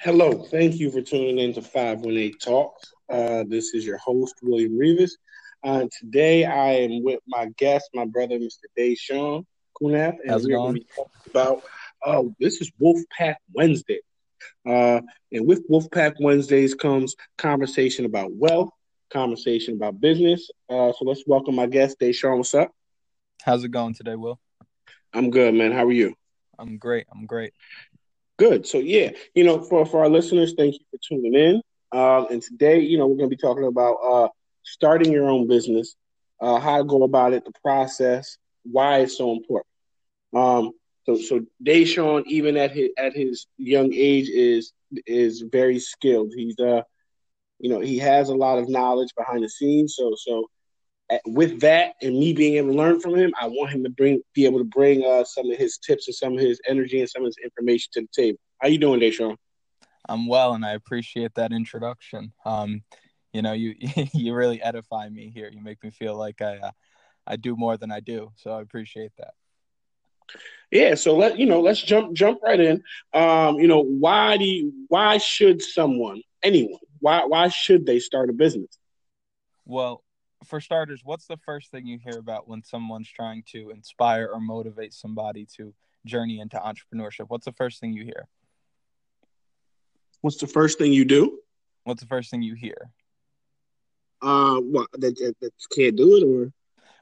Hello, thank you for tuning in to 518 Talks. Uh, this is your host, William Rivas. Uh, today I am with my guest, my brother, Mr. Deshawn Kunaf, and How's it we're going? to be talking about uh, this is Wolfpack Wednesday. Uh, and with Wolfpack Wednesdays comes conversation about wealth, conversation about business. Uh, so let's welcome my guest, Deshawn. What's up? How's it going today, Will? I'm good, man. How are you? I'm great. I'm great. Good. So yeah, you know, for for our listeners, thank you for tuning in. Um, and today, you know, we're going to be talking about uh, starting your own business, uh, how to go about it, the process, why it's so important. Um, so so Deshawn, even at his at his young age, is is very skilled. He's uh, you know, he has a lot of knowledge behind the scenes. So so with that and me being able to learn from him, I want him to bring be able to bring uh, some of his tips and some of his energy and some of his information to the table. How you doing, Deshawn? I'm well, and I appreciate that introduction. Um, you know, you you really edify me here. You make me feel like I uh, I do more than I do. So I appreciate that. Yeah, so let you know, let's jump jump right in. Um, you know, why do you, why should someone, anyone, why why should they start a business? Well, for starters, what's the first thing you hear about when someone's trying to inspire or motivate somebody to journey into entrepreneurship? What's the first thing you hear? What's the first thing you do? What's the first thing you hear? Uh, what that, that, that can't do it, or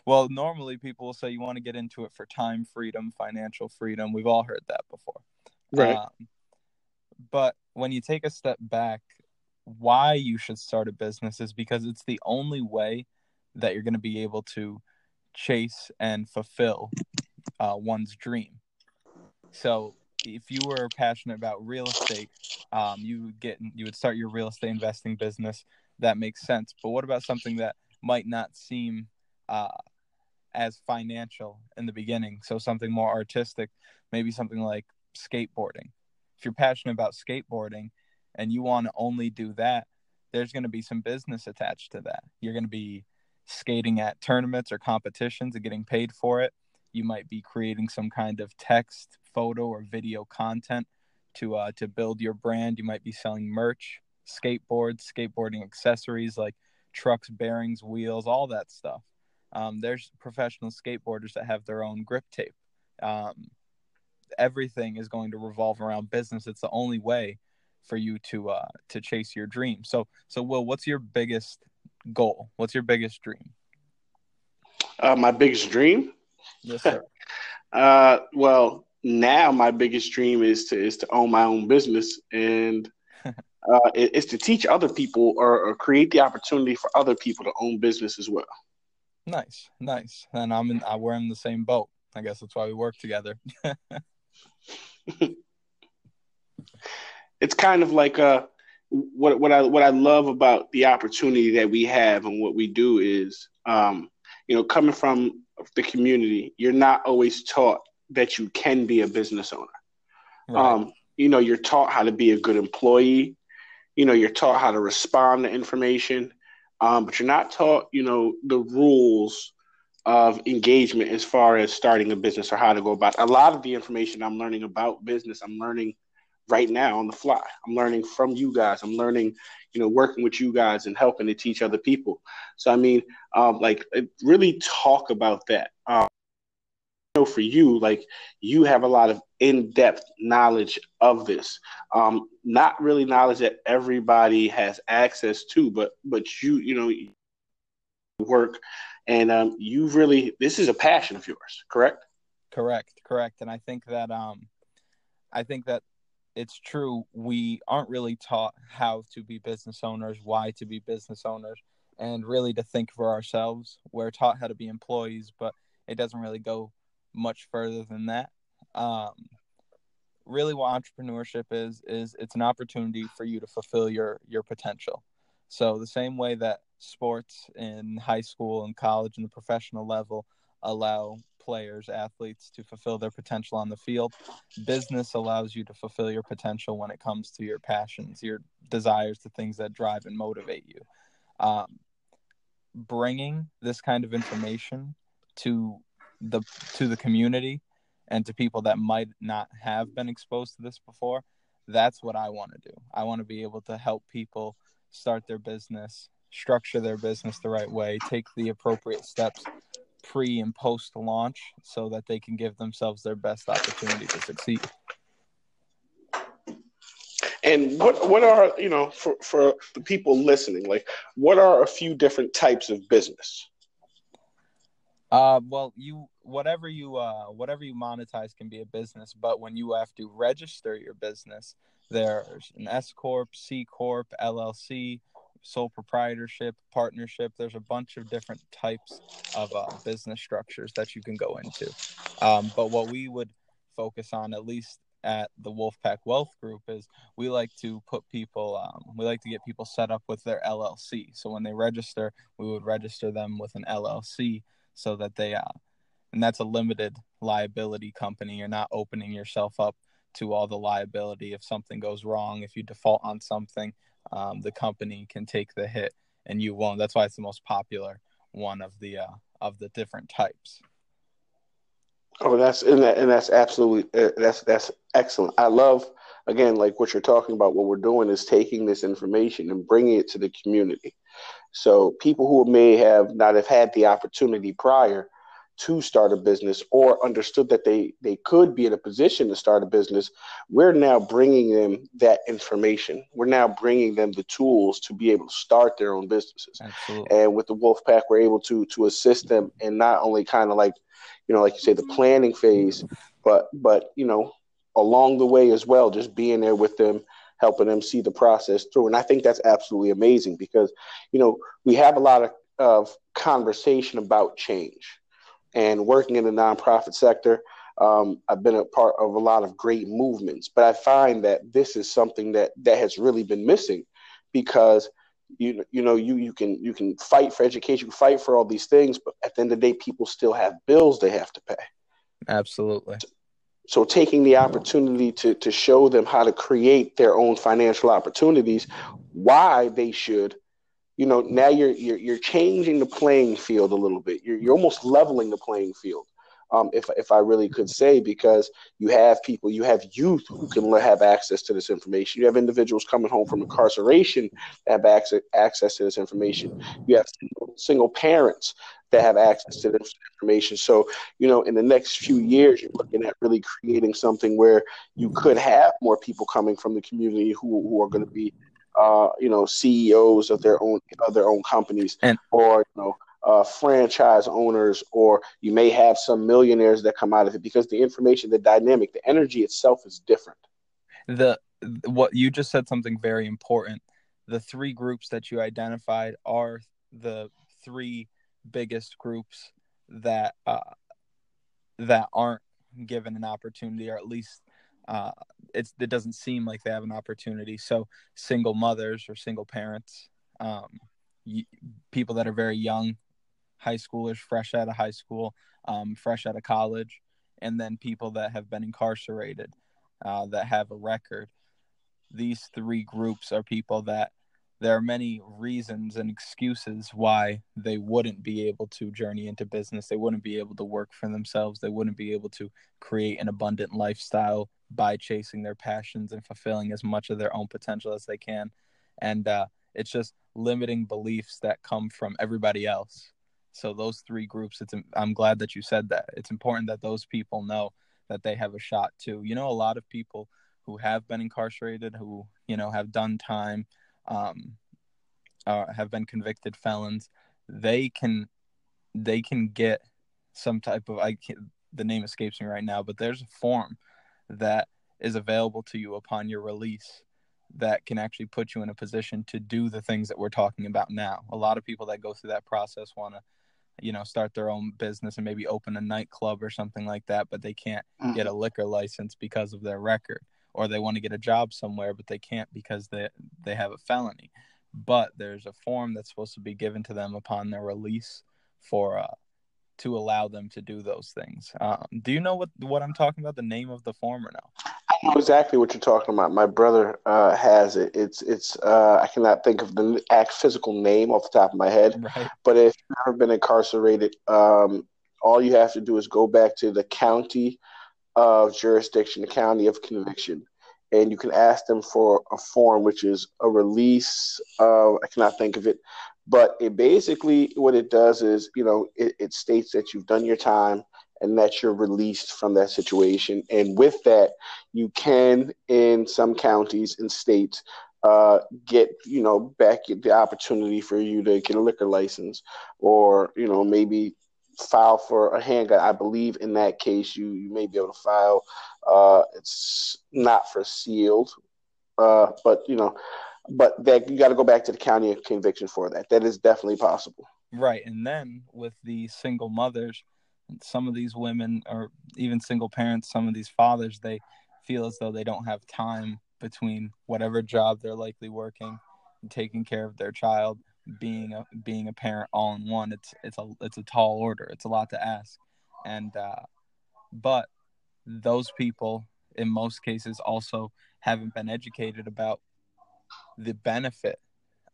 Well, normally people will say you want to get into it for time freedom, financial freedom. We've all heard that before. right? Um, but when you take a step back, why you should start a business is because it's the only way that you're going to be able to chase and fulfill uh, one's dream. So, if you were passionate about real estate, um, you would get you would start your real estate investing business. That makes sense. But what about something that might not seem uh, as financial in the beginning? So something more artistic, maybe something like skateboarding. If you're passionate about skateboarding and you want to only do that, there's going to be some business attached to that. You're going to be skating at tournaments or competitions and getting paid for it. You might be creating some kind of text, photo, or video content to uh, to build your brand. You might be selling merch, skateboards, skateboarding accessories like trucks, bearings, wheels, all that stuff. Um, there's professional skateboarders that have their own grip tape. Um, everything is going to revolve around business. It's the only way for you to uh, to chase your dream. So, so Will, what's your biggest goal? What's your biggest dream? Uh, my biggest dream. Yes, sir. Uh, well, now my biggest dream is to is to own my own business, and uh, it, it's to teach other people or, or create the opportunity for other people to own business as well. nice, nice. And I'm in. Uh, we're in the same boat. I guess that's why we work together. it's kind of like uh what what I what I love about the opportunity that we have and what we do is um you know coming from the community you're not always taught that you can be a business owner. Right. um you know you're taught how to be a good employee. You know you're taught how to respond to information. Um but you're not taught you know the rules of engagement as far as starting a business or how to go about a lot of the information I'm learning about business I'm learning right now on the fly. I'm learning from you guys. I'm learning, you know, working with you guys and helping to teach other people. So I mean, um, like really talk about that. Um, you know, for you, like you have a lot of in-depth knowledge of this. Um, not really knowledge that everybody has access to, but but you, you know, work and um, you really this is a passion of yours, correct? Correct, correct. And I think that um I think that it's true we aren't really taught how to be business owners, why to be business owners, and really to think for ourselves. We're taught how to be employees, but it doesn't really go much further than that. Um really what entrepreneurship is is it's an opportunity for you to fulfill your your potential. So the same way that sports in high school and college and the professional level allow players, athletes to fulfill their potential on the field. Business allows you to fulfill your potential when it comes to your passions, your desires, the things that drive and motivate you. Um, bringing this kind of information to the to the community and to people that might not have been exposed to this before, that's what I want to do. I want to be able to help people start their business, structure their business the right way, take the appropriate steps pre and post launch so that they can give themselves their best opportunity to succeed. And what what are you know for for the people listening, like what are a few different types of business? Uh, well, you whatever you uh whatever you monetize can be a business, but when you have to register your business, there's an S corp, C corp, LLC, sole proprietorship, partnership. There's a bunch of different types of uh, business structures that you can go into. Um, but what we would focus on, at least at the Wolfpack Wealth Group, is we like to put people, um, we like to get people set up with their LLC. So when they register, we would register them with an LLC so that they, uh, and that's a limited liability company. You're not opening yourself up to all the liability if something goes wrong. If you default on something, um, the company can take the hit and you won't. That's why it's the most popular one of the uh, of the different types. Oh, that's and, that, and that's absolutely uh, that's that's excellent. I love again like what you're talking about. What we're doing is taking this information and bringing it to the community. So people who may have not have had the opportunity prior to start a business or understood that they they could be in a position to start a business we're now bringing them that information. We're now bringing them the tools to be able to start their own businesses. Absolutely. and with the wolf pack we're able to to assist them and not only kind of like you know like you say the planning phase but but you know along the way as well just being there with them helping them see the process through. And i think that's absolutely amazing because you know we have a lot of, of conversation about change and working in the nonprofit sector, um, I've been a part of a lot of great movements. But I find that this is something that that has really been missing because you you know you you can you can fight for education, fight for all these things, but at the end of the day, people still have bills they have to pay. Absolutely. So, so taking the opportunity to to show them how to create their own financial opportunities, why they should you know now you're you're, you're changing the playing field a little bit you're, you're almost leveling the playing field um, if, if I really could say, because you have people, you have youth who can have access to this information. You have individuals coming home from incarceration that have access, access to this information. You have single, single parents that have access to this information. So, you know, in the next few years, you're looking at really creating something where you could have more people coming from the community who, who are going to be uh, you know, CEOs of their own of their own companies, and, or you know, uh, franchise owners, or you may have some millionaires that come out of it because the information, the dynamic, the energy itself is different. The what you just said something very important. The three groups that you identified are the three biggest groups that uh, that aren't given an opportunity, or at least uh, it doesn't seem like they have an opportunity. So single mothers or single parents, um, y- people that are very young, high schoolers, fresh out of high school, um, fresh out of college, and then people that have been incarcerated, uh, that have a record. These three groups are people that there are many reasons and excuses why they wouldn't be able to journey into business. They wouldn't be able to work for themselves. They wouldn't be able to create an abundant lifestyle by chasing their passions and fulfilling as much of their own potential as they can. And uh, it's just limiting beliefs that come from everybody else. So those three groups, it's I'm glad that you said that. It's important that those people know that they have a shot too. You know, a lot of people who have been incarcerated, who you know have done time, um, uh, have been convicted felons, they can they can get some type of I can't, the name escapes me right now, but there's a form that is available to you upon your release that can actually put you in a position to do the things that we're talking about now. A lot of people that go through that process want to, you know, start their own business and maybe open a nightclub or something like that, but they can't mm-hmm. get a liquor license because of their record, or they want to get a job somewhere, but they can't because they they have a felony. But there's a form that's supposed to be given to them upon their release for uh, to allow them to do those things. Um, do you know what what I'm talking about? The name of the form or no? I know exactly what you're talking about. My brother uh, has it. It's it's. Uh, I cannot think of the act physical name off the top of my head. Right. But if you've ever been incarcerated, um, all you have to do is go back to the county of jurisdiction, the county of conviction, and you can ask them for a form, which is a release. Of, I cannot think of it, but it basically what it does is, you know, it, it states that you've done your time and that you're released from that situation. And with that, you can, in some counties and states, uh, get you know back the opportunity for you to get a liquor license, or you know maybe file for a handgun. I believe in that case you you may be able to file. Uh, it's not for sealed, uh, but you know, but that you got to go back to the county of conviction for that. That is definitely possible. Right, and then with the single mothers, some of these women or even single parents, some of these fathers, they feel as though they don't have time between whatever job they're likely working and taking care of their child being a being a parent all in one it's it's a it's a tall order. It's a lot to ask. And uh but those people in most cases also haven't been educated about the benefit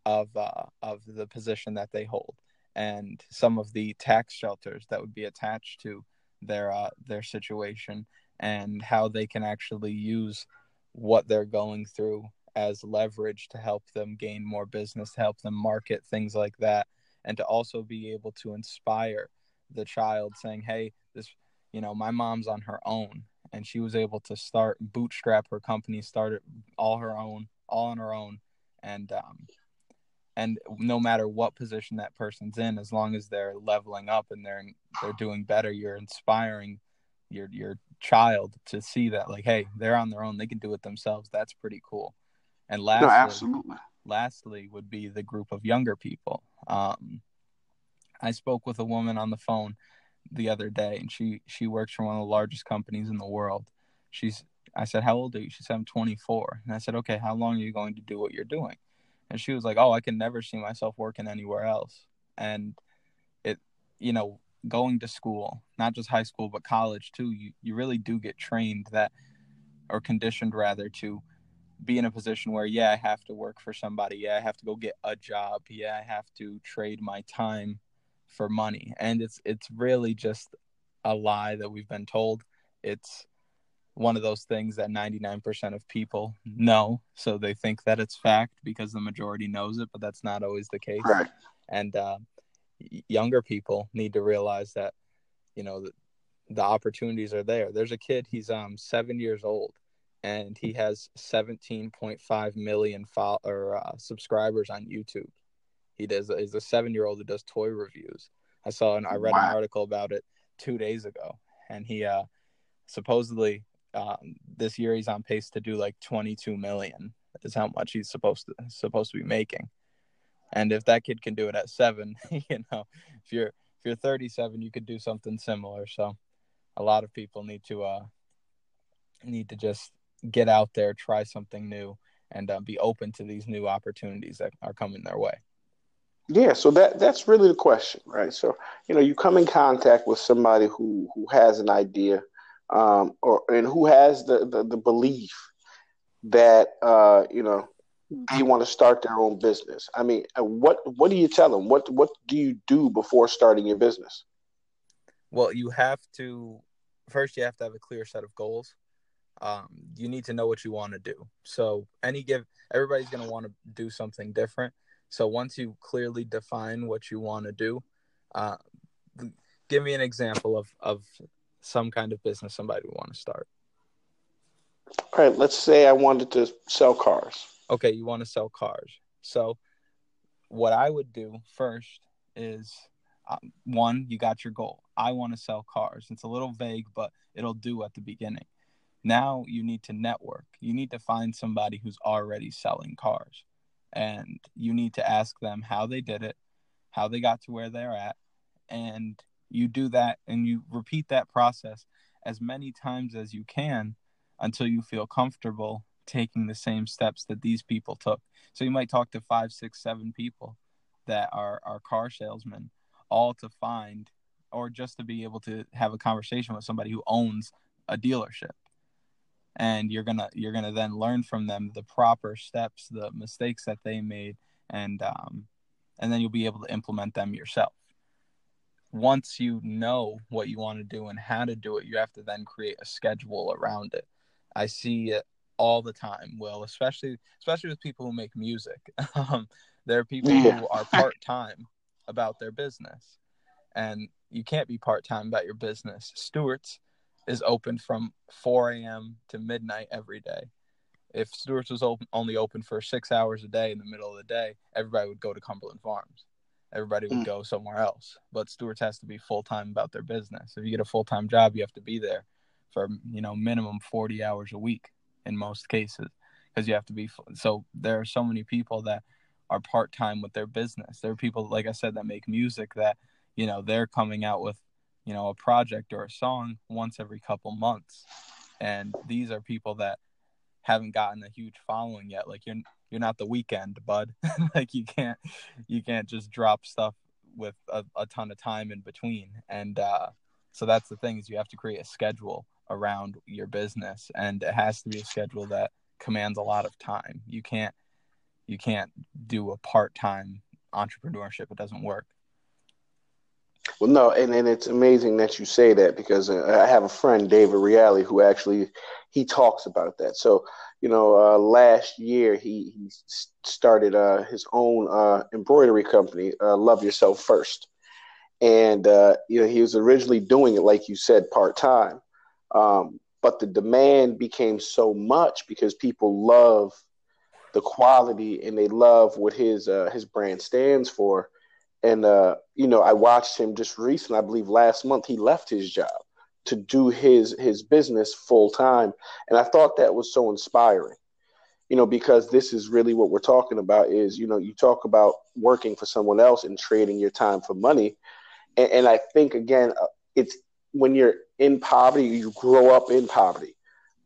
of uh of the position that they hold. And some of the tax shelters that would be attached to their uh their situation and how they can actually use what they're going through as leverage to help them gain more business, help them market things like that, and to also be able to inspire the child saying, Hey, this, you know, my mom's on her own and she was able to start bootstrap her company, start it all her own, all on her own. And, um, and no matter what position that person's in, as long as they're leveling up and they're they're doing better, you're inspiring your your child to see that like, hey, they're on their own, they can do it themselves. That's pretty cool. And lastly, no, absolutely. Lastly, would be the group of younger people. Um, I spoke with a woman on the phone the other day, and she she works for one of the largest companies in the world. She's I said, "How old are you?" She said, "I'm 24." And I said, "Okay, how long are you going to do what you're doing?" And she was like, "Oh, I can never see myself working anywhere else." And it, you know, going to school, not just high school but college too, you you really do get trained that or conditioned rather to be in a position where yeah i have to work for somebody. Yeah i have to go get a job. Yeah i have to trade my time for money. And it's it's really just a lie that we've been told. It's one of those things that 99% of people know. So they think that it's fact because the majority knows it but that's not always the case. Right. and uh, younger people need to realize that you know the, the opportunities are there. There's a kid he's um seven years old and he has 17.5 million fo- or uh, subscribers on YouTube. He does is a seven year old who does toy reviews. I saw and I read wow. an article about it two days ago, and he uh, supposedly um, this year he's on pace to do like 22 million. Is how much he's supposed to supposed to be making. And if that kid can do it at seven, you know, if you're if you're 37, you could do something similar. So, a lot of people need to uh need to just get out there, try something new, and uh, be open to these new opportunities that are coming their way. Yeah, so that that's really the question, right? So you know, you come in contact with somebody who who has an idea, um, or and who has the the, the belief that uh, you know they want to start their own business. I mean, uh, what what do you tell them? What what do you do before starting your business? Well, you have to first you have to have a clear set of goals um, you need to know what you want to do. So any give everybody's going to want to do something different. So once you clearly define what you want to do, uh, give me an example of of some kind of business somebody would want to start. All right, let's say I wanted to sell cars. Okay, you want to sell cars. So what I would do first is um, one, you got your goal. I want to sell cars. It's a little vague, but it'll do at the beginning. Now you need to network. You need to find somebody who's already selling cars. And you need to ask them how they did it, how they got to where they're at. And you do that and you repeat that process as many times as you can until you feel comfortable taking the same steps that these people took. So you might talk to five, six, seven people that are, are car salesmen, all to find or just to be able to have a conversation with somebody who owns a dealership and you're gonna you're gonna then learn from them the proper steps the mistakes that they made and um, and then you'll be able to implement them yourself once you know what you want to do and how to do it you have to then create a schedule around it i see it all the time. Will especially especially with people who make music. Um, there are people Yeah. who are part time about their business, and you can't be part time about your business. Stewart's is open from 4 a.m. to midnight every day. If Stewart's was open, only open for six hours a day in the middle of the day, everybody would go to Cumberland Farms. Everybody would Mm. go somewhere else. But Stewart's has to be full time about their business. If you get a full time job, you have to be there for you know minimum 40 hours a week in most cases because you have to be. So there are so many people that are part time with their business. There are people, like I said, that make music that you know they're coming out with you know a project or a song once every couple months. And these are people that haven't gotten a huge following yet. Like you're you're not the Weeknd bud. Like you can't you can't just drop stuff with a, a ton of time in between. And uh so that's the thing is you have to create a schedule around your business. And it has to be a schedule that commands a lot of time. You can't you can't do a part-time entrepreneurship. It doesn't work Well, no, and, and it's amazing that you say that because uh, I have a friend, David Reale, who actually he talks about that. So, you know, uh, last year he he started uh, his own uh, embroidery company, uh, Love Yourself First, and uh, you know he was originally doing it like you said part time, um, but the demand became so much because people love the quality and they love what his his brand stands for and uh, you know, I watched him just recently. I believe last month he left his job to do his his business full time, and I thought that was so inspiring. You know, because this is really what we're talking about. Is you know, you talk about working for someone else and trading your time for money, and, and I think again, uh, it's when you're in poverty, you grow up in poverty.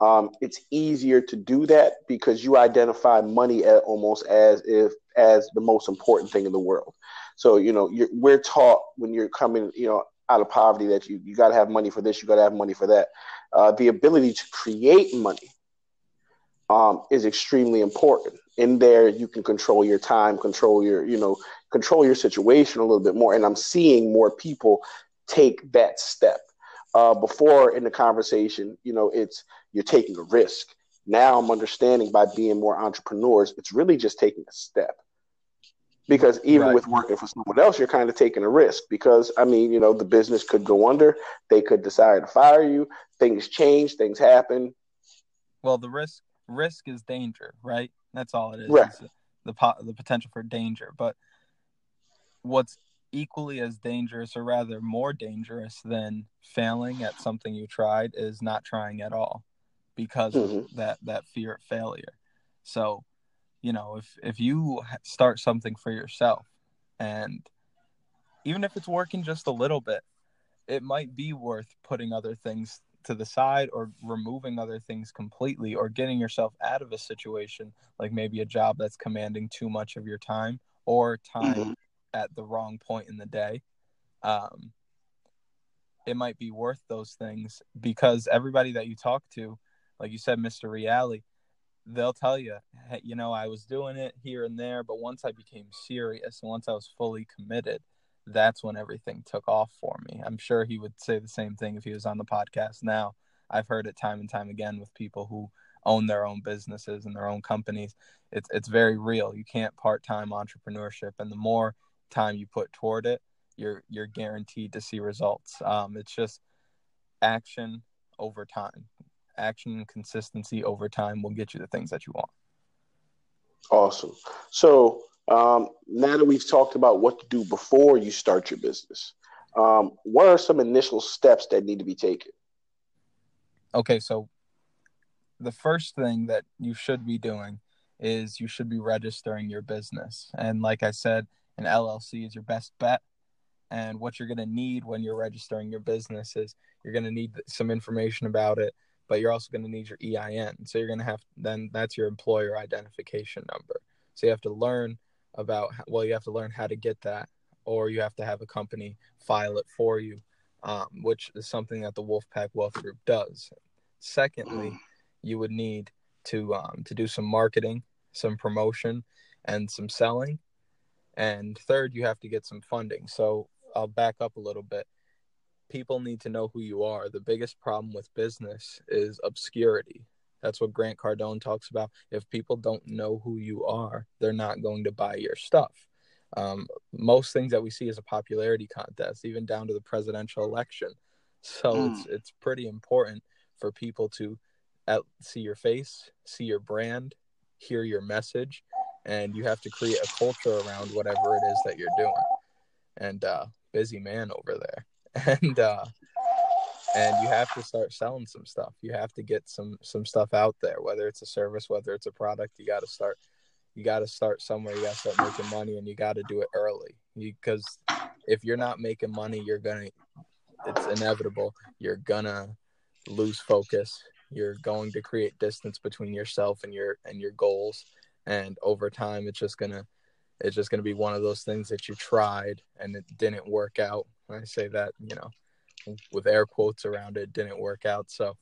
Um, it's easier to do that because you identify money almost as if as the most important thing in the world. So you know, we're taught when you're coming, you know, out of poverty that you you got to have money for this, you got to have money for that. Uh, the ability to create money um, is extremely important. In there, you can control your time, control your, you know, control your situation a little bit more. And I'm seeing more people take that step. Uh, before in the conversation, you know, it's you're taking a risk. Now I'm understanding by being more entrepreneurs, it's really just taking a step because even Right. with working for someone else, you're kind of taking a risk because I mean, you know, the business could go under, they could decide to fire you, things change, things happen. Well, the risk risk is danger, right? That's all it is. Right. It's the po- the potential for danger. But what's equally as dangerous, or rather more dangerous than failing at something you tried, is not trying at all, because Mhm. of that that fear of failure. So, you know, if if you start something for yourself, and even if it's working just a little bit, it might be worth putting other things to the side or removing other things completely or getting yourself out of a situation like maybe a job that's commanding too much of your time or time Mhm. at the wrong point in the day um, it might be worth those things because everybody that you talk to like you said mr reale they'll tell you hey, you know i was doing it here and there but once i became serious and once i was fully committed that's when everything took off for me. I'm sure he would say the same thing if he was on the podcast now. I've heard it time and time again with people who own their own businesses and their own companies. It's it's very real. You can't part-time entrepreneurship and the more time you put toward it, you're you're guaranteed to see results. Um, it's just action over time. Action and consistency over time will get you the things that you want. Awesome. So um, now that we've talked about what to do before you start your business, um, what are some initial steps that need to be taken? Okay, so the first thing that you should be doing is you should be registering your business. And like I said, an LLC is your best bet. And what you're going to need when you're registering your business is you're going to need some information about it, but you're also going to need your EIN. So you're going to have then that's your employer identification number. So you have to learn about well, you have to learn how to get that, or you have to have a company file it for you, um, which is something that the Wolfpack Wealth Group does. Secondly, you would need to um, to do some marketing, some promotion, and some selling. And third, you have to get some funding. So I'll back up a little bit. People need to know who you are. The biggest problem with business is obscurity. That's what Grant Cardone talks about. If people don't know who you are, they're not going to buy your stuff. Um, most things that we see is a popularity contest, even down to the presidential election. So mm. it's it's pretty important for people to at, see your face, see your brand, hear your message, and you have to create a culture around whatever it is that you're doing. And uh, busy man over there, and uh, and you have to start selling some stuff. You have to get some some stuff out there, whether it's a service, whether it's a product. You got to start. You got to start somewhere. You got to start making money, and you got to do it early. Because if you're not making money, you're gonna. It's inevitable. You're gonna lose focus. You're going to create distance between yourself and your and your goals, and over time, it's just gonna it's just gonna be one of those things that you tried and it didn't work out. I say that you know with air quotes around it didn't work out. So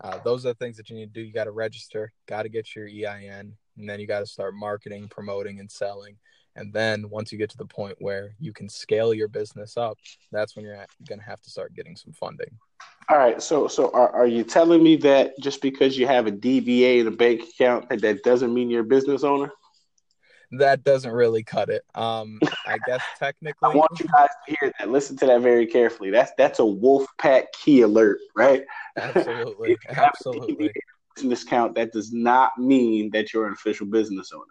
uh, those are the things that you need to do. You got to register, got to get your EIN, and then you got to start marketing, promoting, and selling. And then once you get to the point where you can scale your business up, that's when you're going to have to start getting some funding. All right. So, so are, are you telling me that just because you have a DBA and a bank account, that, that doesn't mean you're a business owner? That doesn't really cut it. Um, I guess technically, I want you guys to hear that. Listen to that very carefully. That's that's a wolf pack key alert, right? Absolutely, absolutely. Business count that does not mean that you're an official business owner.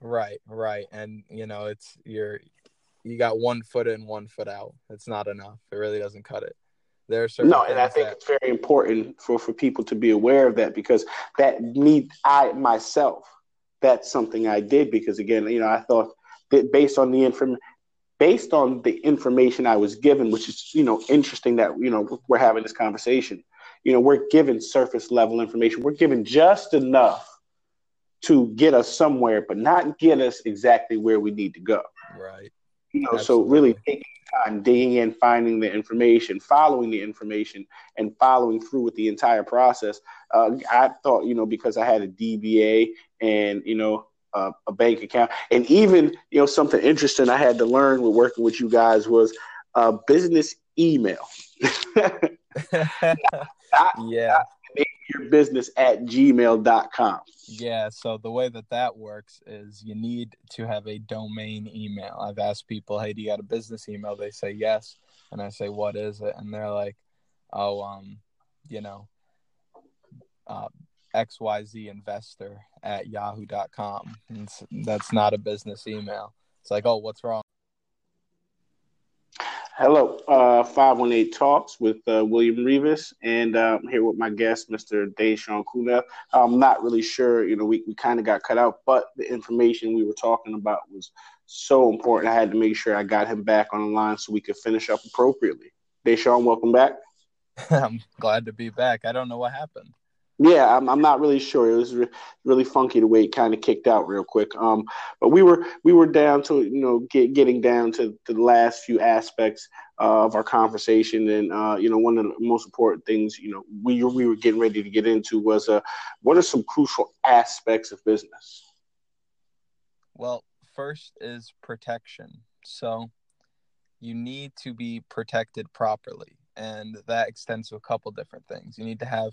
Right, right, and you know it's you're you got one foot in, one foot out. It's not enough. It really doesn't cut it. There are certain no, and I think that... it's very important for for people to be aware of that because that me I myself that's something I did because again, you know, I thought that based on the information based on the information I was given, which is, you know, interesting that, you know, we're having this conversation. You know, we're given surface level information. We're given just enough to get us somewhere, but not get us exactly where we need to go. Right. You know, Absolutely. so really taking time, digging in, finding the information, following the information, and following through with the entire process. Uh, I thought, you know, because I had a DBA and you know uh, a bank account, and even you know something interesting I had to learn with working with you guys was uh, business email. yeah. Business at gmail.com. Yeah, so the way that that works is you need to have a domain email. I've asked people, hey, do you got a business email? They say yes. And I say, what is it? And they're like, oh, um, you know, uh, XYZ investor at yahoo.com. And that's not a business email. It's like, oh, what's wrong? Hello, uh, 518 Talks with uh, William Revis, and uh, I'm here with my guest, Mr. Deshaun Kuneth. I'm not really sure, you know, we, we kind of got cut out, but the information we were talking about was so important. I had to make sure I got him back on the line so we could finish up appropriately. Deshaun, welcome back. I'm glad to be back. I don't know what happened. Yeah, I'm, I'm not really sure. It was re- really funky the way it kind of kicked out real quick. Um, but we were we were down to you know get, getting down to, the last few aspects of our conversation, and uh, you know one of the most important things you know we we were getting ready to get into was uh, what are some crucial aspects of business. Well, first is protection. So you need to be protected properly, and that extends to a couple different things. You need to have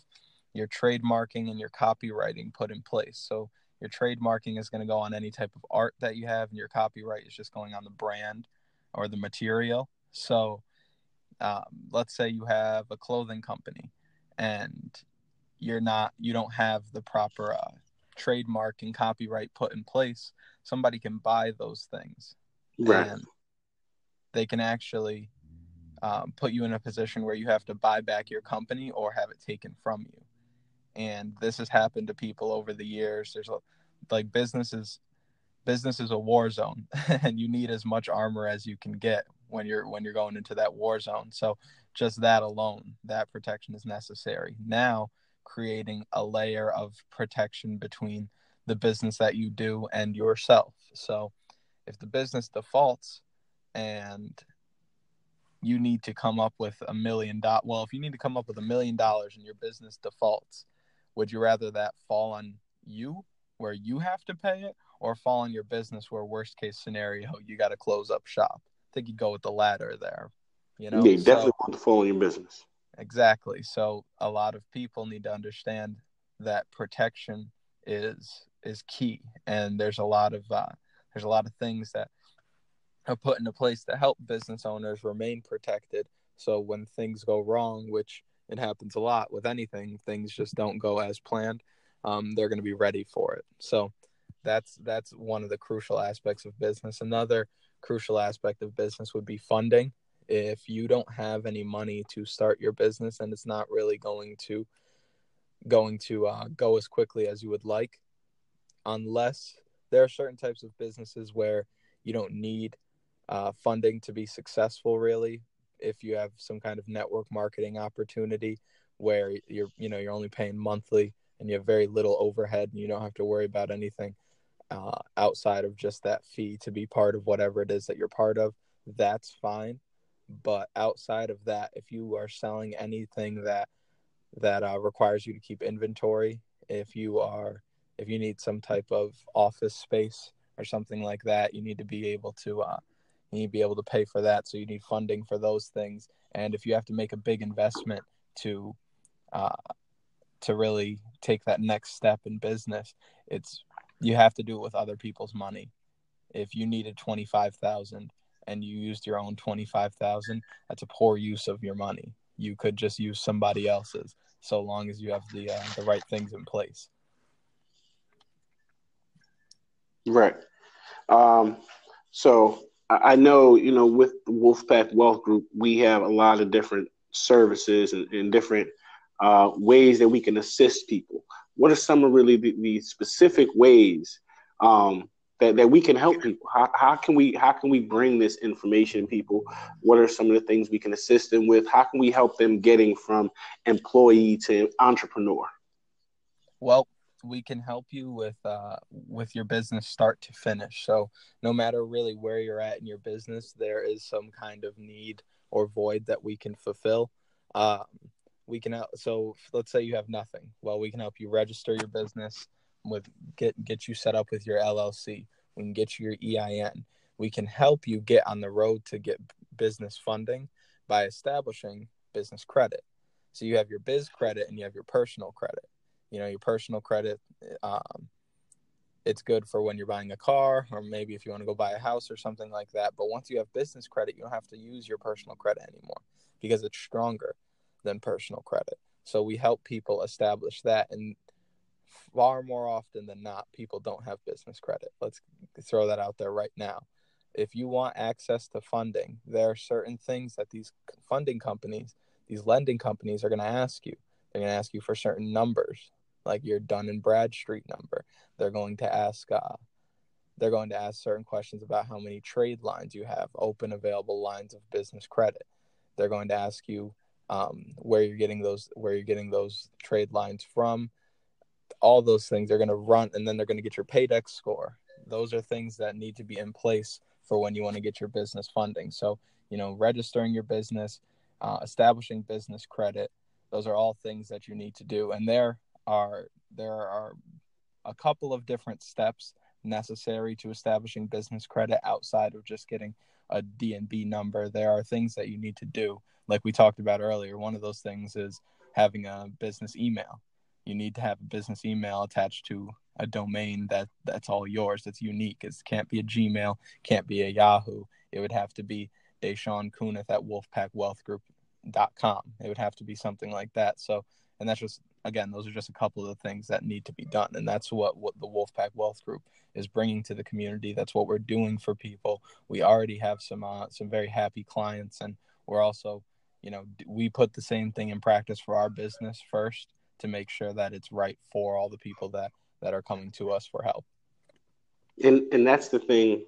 your trademarking and your copyrighting put in place. So your trademarking is going to go on any type of art that you have, and your copyright is just going on the brand or the material. So um, let's say you have a clothing company and you're not, you don't have the proper uh, trademark and copyright put in place. Somebody can buy those things, right? And they can actually um, put you in a position where you have to buy back your company or have it taken from you and this has happened to people over the years. There's a, like businesses business is a war zone and you need as much armor as you can get when you're when you're going into that war zone. So just that alone that protection is necessary. Now creating a layer of protection between the business that you do and yourself. So if the business defaults and you need to come up with a million dot well if you need to come up with a million dollars and your business defaults would you rather that fall on you where you have to pay it or fall on your business where worst case scenario you got to close up shop? I think you go with the latter there. You know, yeah, definitely want to fall on your business. Exactly. So a lot of people need to understand that protection is is key, and there's a lot of uh, there's a lot of things that are put into place to help business owners remain protected. So when things go wrong, which it happens a lot with anything, things just don't go as planned. Um, they're going to be ready for it. So that's that's one of the crucial aspects of business. Another crucial aspect of business would be funding. If you don't have any money to start your business and it's not really going to going to uh, go as quickly as you would like, unless there are certain types of businesses where you don't need uh, funding to be successful. Really, if you have some kind of network marketing opportunity where you're you know you're only paying monthly and you have very little overhead and you don't have to worry about anything uh, outside of just that fee to be part of whatever it is that you're part of, that's fine. But outside of that, if you are selling anything that that uh, requires you to keep inventory, if you are if you need some type of office space or something like that, you need to be able to uh, you need to be able to pay for that. So you need funding for those things. And if you have to make a big investment to uh, to really take that next step in business, it's you have to do it with other people's money. If you needed twenty five thousand and you used your own twenty five thousand, that's a poor use of your money. You could just use somebody else's, so long as you have the uh, the right things in place. Right. Um, so I know, you know, with Wolfpack Wealth Group, we have a lot of different services and, and different uh, ways that we can assist people what are some of really the, the specific ways um, that, that we can help people? How, how can we how can we bring this information to people? What are some of the things we can assist them with? How can we help them getting from employee to entrepreneur? Well, we can help you with uh, with your business start to finish. So no matter really where you're at in your business, there is some kind of need or void that we can fulfill. Um, we can help. So let's say you have nothing. Well, we can help you register your business with get get you set up with your LLC. We can get you your EIN. We can help you get on the road to get business funding by establishing business credit. So you have your biz credit and you have your personal credit. You know, your personal credit, um, it's good for when you're buying a car or maybe if you want to go buy a house or something like that. But once you have business credit, you don't have to use your personal credit anymore because it's stronger than personal credit. So we help people establish that. And far more often than not, people don't have business credit. Let's throw that out there right now. If you want access to funding, there are certain things that these funding companies, these lending companies are going to ask you. They're going to ask you for certain numbers, like your Dun and Bradstreet number. They're going to ask, uh, they're going to ask certain questions about how many trade lines you have, open available lines of business credit. They're going to ask you um, where you're getting those where you're getting those trade lines from all those things they're going to run and then they're going to get your paydex score those are things that need to be in place for when you want to get your business funding so you know registering your business uh, establishing business credit those are all things that you need to do and there are there are a couple of different steps necessary to establishing business credit outside of just getting a DNB number. There are things that you need to do, like we talked about earlier. One of those things is having a business email. You need to have a business email attached to a domain that that's all yours. That's unique. It can't be a Gmail, can't be a Yahoo. It would have to be Deshaun Kunith at wolfpackwealthgroup.com. It would have to be something like that. So, and that's just again, those are just a couple of the things that need to be done, and that's what what the Wolfpack Wealth Group is bringing to the community. That's what we're doing for people. We already have some uh, some very happy clients, and we're also, you know, we put the same thing in practice for our business first to make sure that it's right for all the people that that are coming to us for help. And and that's the thing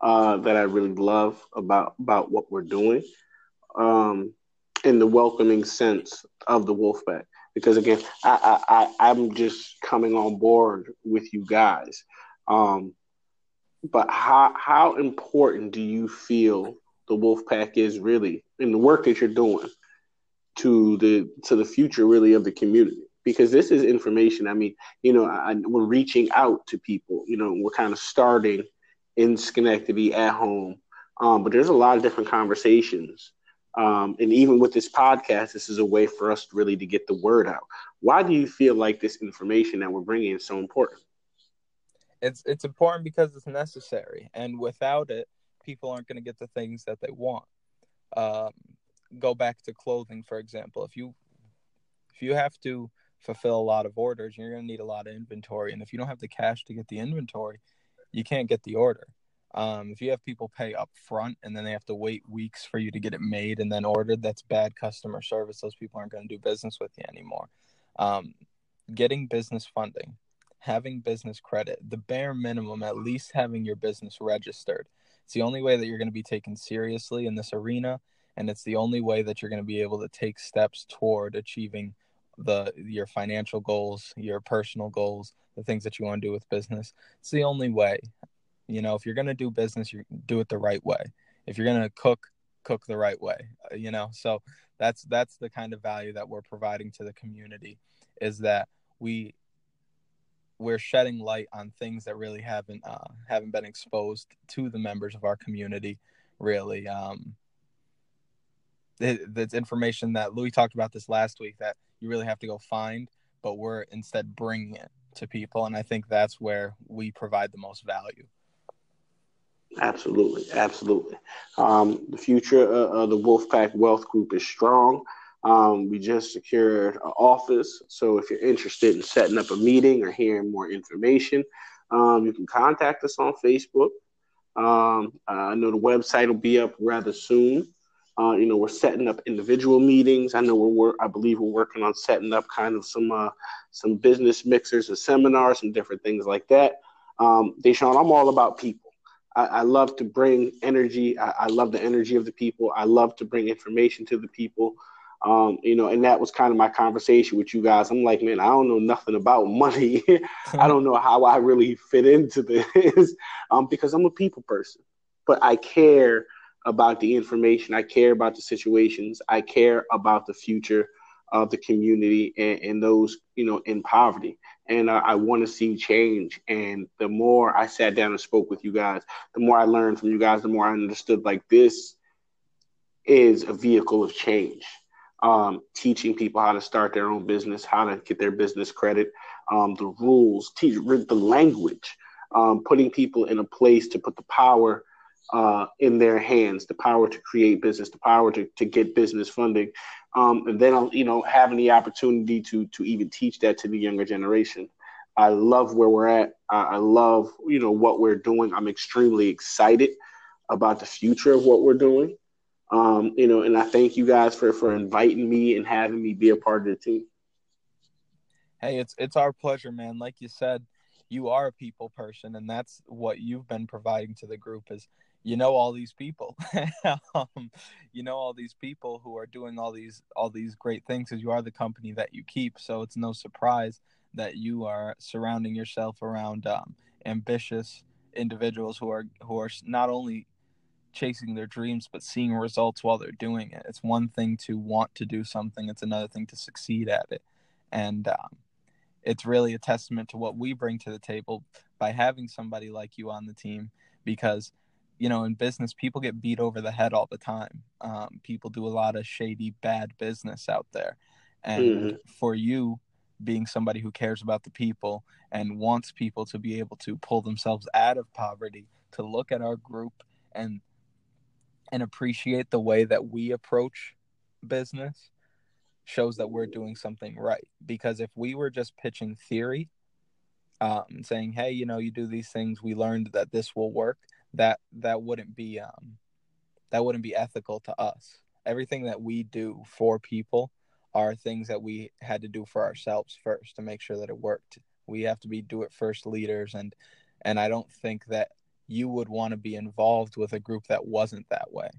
uh, that I really love about about what we're doing, um, in the welcoming sense of the Wolfpack because again, I, I, I am just coming on board with you guys. Um, but how how important do you feel the Wolfpack is really in the work that you're doing to the to the future really of the community? Because this is information. I mean, you know, I, we're reaching out to people. You know, we're kind of starting in Schenectady at home, um, but there's a lot of different conversations Um, and even with this podcast, this is a way for us really to get the word out. Why do you feel like this information that we're bringing is so important? It's it's important because it's necessary, and without it, people aren't going to get the things that they want. Um, go back to clothing, for example. If you if you have to fulfill a lot of orders, you're going to need a lot of inventory, and if you don't have the cash to get the inventory, you can't get the order. Um, if you have people pay up front and then they have to wait weeks for you to get it made and then ordered, that's bad customer service. Those people aren't going to do business with you anymore. Um, getting business funding, having business credit, the bare minimum, at least having your business registered. It's the only way that you're going to be taken seriously in this arena, and it's the only way that you're going to be able to take steps toward achieving the your financial goals, your personal goals, the things that you want to do with business. It's the only way. You know, if you're going to do business, you do it the right way. If you're going to cook, cook the right way. Uh, you know, so that's that's the kind of value that we're providing to the community is that we we're shedding light on things that really haven't uh, haven't been exposed to the members of our community really um it's information that louis talked about this last week that you really have to go find but we're instead bringing it to people and i think that's where we provide the most value Absolutely, absolutely. Um, the future of the Wolfpack Wealth Group is strong. Um, we just secured an office, so if you're interested in setting up a meeting or hearing more information, um, you can contact us on Facebook. Um, I know the website will be up rather soon. Uh, you know, we're setting up individual meetings. I know we're, I believe we're working on setting up kind of some, uh, some business mixers and seminars and different things like that. Um, Deshaun, I'm all about people. I, I love to bring energy. I, I, love the energy of the people. I love to bring information to the people. Um, you know, and that was kind of my conversation with you guys. I'm like, man, I don't know nothing about money. I don't know how I really fit into this um, because I'm a people person, but I care about the information. I care about the situations. I care about the future of the community and, and those, you know, in poverty and uh, I want to see change. And the more I sat down and spoke with you guys, the more I learned from you guys, the more I understood like this is a vehicle of change. Um, teaching people how to start their own business, how to get their business credit, um, the rules, teach the language, um, putting people in a place to put the power uh, in their hands, the power to create business, the power to, to get business funding, um, and then you know having the opportunity to to even teach that to the younger generation. I love where we're at. I, I love you know what we're doing. I'm extremely excited about the future of what we're doing. Um, you know, and I thank you guys for for inviting me and having me be a part of the team. Hey, it's it's our pleasure, man. Like you said, you are a people person, and that's what you've been providing to the group is you know all these people. Um, you know all these people who are doing all these all these great things because you are the company that you keep. So it's no surprise that you are surrounding yourself around um, ambitious individuals who are who are not only chasing their dreams but seeing results while they're doing it. It's one thing to want to do something it's another thing to succeed at it. And um, it's really a testament to what we bring to the table by having somebody like you on the team because you know, in business, people get beat over the head all the time. Um, people do a lot of shady, bad business out there. And mm-hmm. for you, being somebody who cares about the people and wants people to be able to pull themselves out of poverty, to look at our group and and appreciate the way that we approach business shows that we're doing something right. Because if we were just pitching theory, um, saying, "Hey, you know, you do these things, we learned that this will work," that that wouldn't be um that wouldn't be ethical to us. Everything that we do for people are things that we had to do for ourselves first to make sure that it worked. We have to be do it first leaders and and I don't think that you would want to be involved with a group that wasn't that way.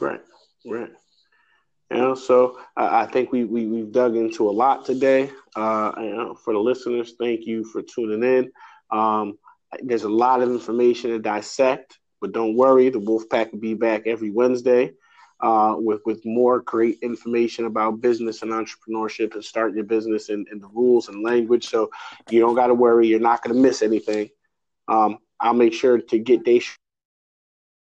Right, right. You know, so I, think we, we we've dug into a lot today. Uh, you know, for the listeners, thank you for tuning in. Um, there's a lot of information to dissect, but don't worry, the Wolfpack will be back every Wednesday uh, with with more great information about business and entrepreneurship and starting your business and, and the rules and language. So you don't got to worry, you're not going to miss anything. Um, I'll make sure to get Day